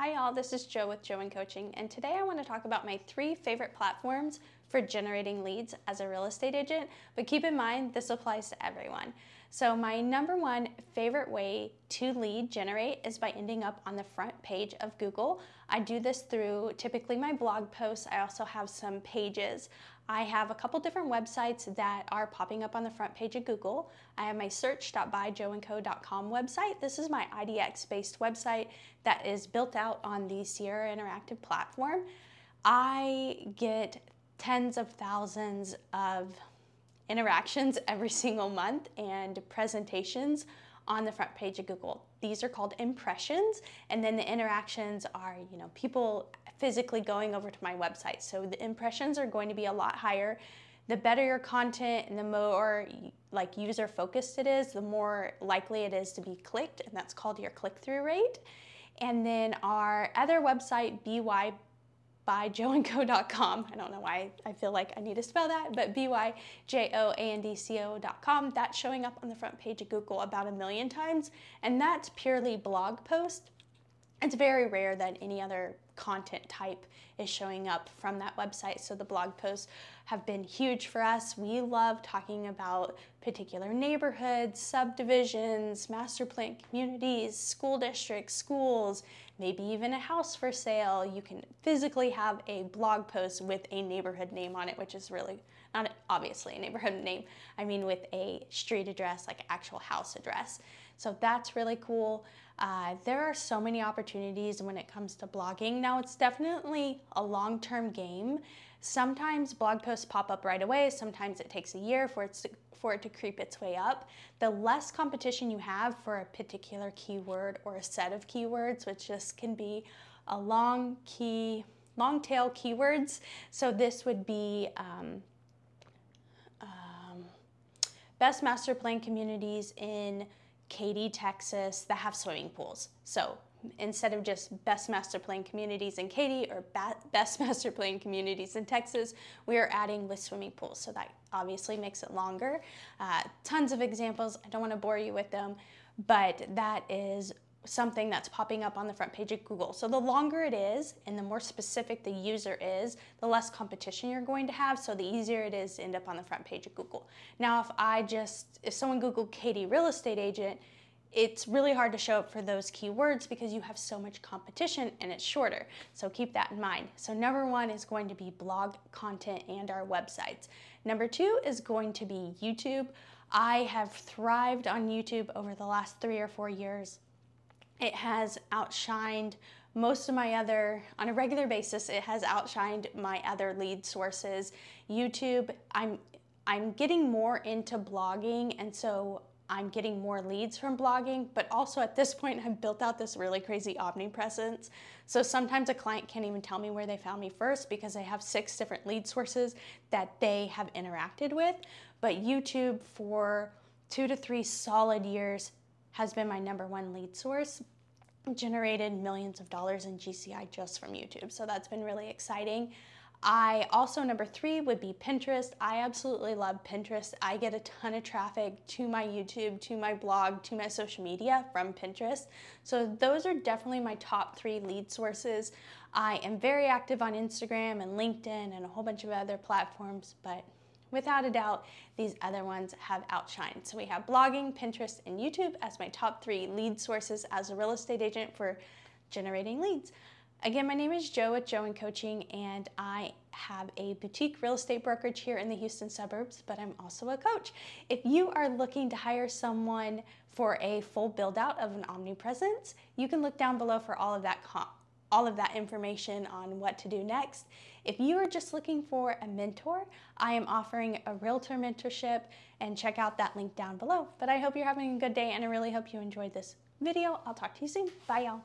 Hi, y'all. This is Jo with Jo and Coaching, and today I want to talk about my three favorite platforms for generating leads as a real estate agent. But keep in mind, this applies to everyone. So, my number one favorite way to lead generate is by ending up on the front page of Google. I do this through typically my blog posts. I also have some pages. I have a couple different websites that are popping up on the front page of Google. I have my search.byjoandco.com website. This is my IDX based website that is built out on the Sierra Interactive platform. I get tens of thousands of interactions every single month and presentations on the front page of Google. These are called impressions, and then the interactions are, you know, people physically going over to my website. So the impressions are going to be a lot higher. The better your content and the more like user focused it is, the more likely it is to be clicked, and that's called your click through rate. And then our other website, BY by joandco.com. I don't know why I feel like I need to spell that, but B-Y-J-O-A-N-D-C-O.com. That's showing up on the front page of Google about a million times, and that's purely blog post. It's very rare that any other content type is showing up from that website. So the blog posts have been huge for us. We love talking about particular neighborhoods, subdivisions, master plan communities, school districts, schools, maybe even a house for sale. You can physically have a blog post with a neighborhood name on it, which is really not obviously a neighborhood name. I mean, with a street address, like actual house address. So that's really cool. Uh, there are so many opportunities when it comes to blogging. Now, it's definitely a long term game. Sometimes blog posts pop up right away, sometimes it takes a year for it, to, for it to creep its way up. The less competition you have for a particular keyword or a set of keywords, which just can be a long key, long tail keywords. So, this would be um, um, best master plan communities in Katy, Texas that have swimming pools. So instead of just best master plan communities in Katy or best master plan communities in Texas, we are adding with swimming pools. So that obviously makes it longer. Uh, tons of examples. I don't want to bore you with them, but that is something that's popping up on the front page of Google. So the longer it is and the more specific the user is, the less competition you're going to have, so the easier it is to end up on the front page of Google. Now, if I just, if someone Googled Katy real estate agent, it's really hard to show up for those keywords because you have so much competition and it's shorter. So keep that in mind. So number one is going to be blog content and our websites. Number two is going to be YouTube. I have thrived on YouTube over the last three or four years. It has outshined most of my other, on a regular basis, it has outshined my other lead sources. YouTube, I'm I'm getting more into blogging, and so I'm getting more leads from blogging, but also at this point, I've built out this really crazy omnipresence. So sometimes a client can't even tell me where they found me first because I have six different lead sources that they have interacted with. But YouTube, for two to three solid years, has been my number one lead source. Generated millions of dollars in GCI just from YouTube. So that's been really exciting. I also, number three would be Pinterest. I absolutely love Pinterest. I get a ton of traffic to my YouTube, to my blog, to my social media from Pinterest. So, those are definitely my top three lead sources. I am very active on Instagram and LinkedIn and a whole bunch of other platforms, but without a doubt, these other ones have outshined. So we have blogging, Pinterest, and YouTube as my top three lead sources as a real estate agent for generating leads. Again, my name is Jo with Jo and Coaching, and I have a boutique real estate brokerage here in the Houston suburbs, but I'm also a coach. If you are looking to hire someone for a full build out of an omnipresence, you can look down below for all of that all of that information on what to do next. If you are just looking for a mentor, I am offering a realtor mentorship and check out that link down below. But I hope you're having a good day and I really hope you enjoyed this video. I'll talk to you soon. Bye y'all.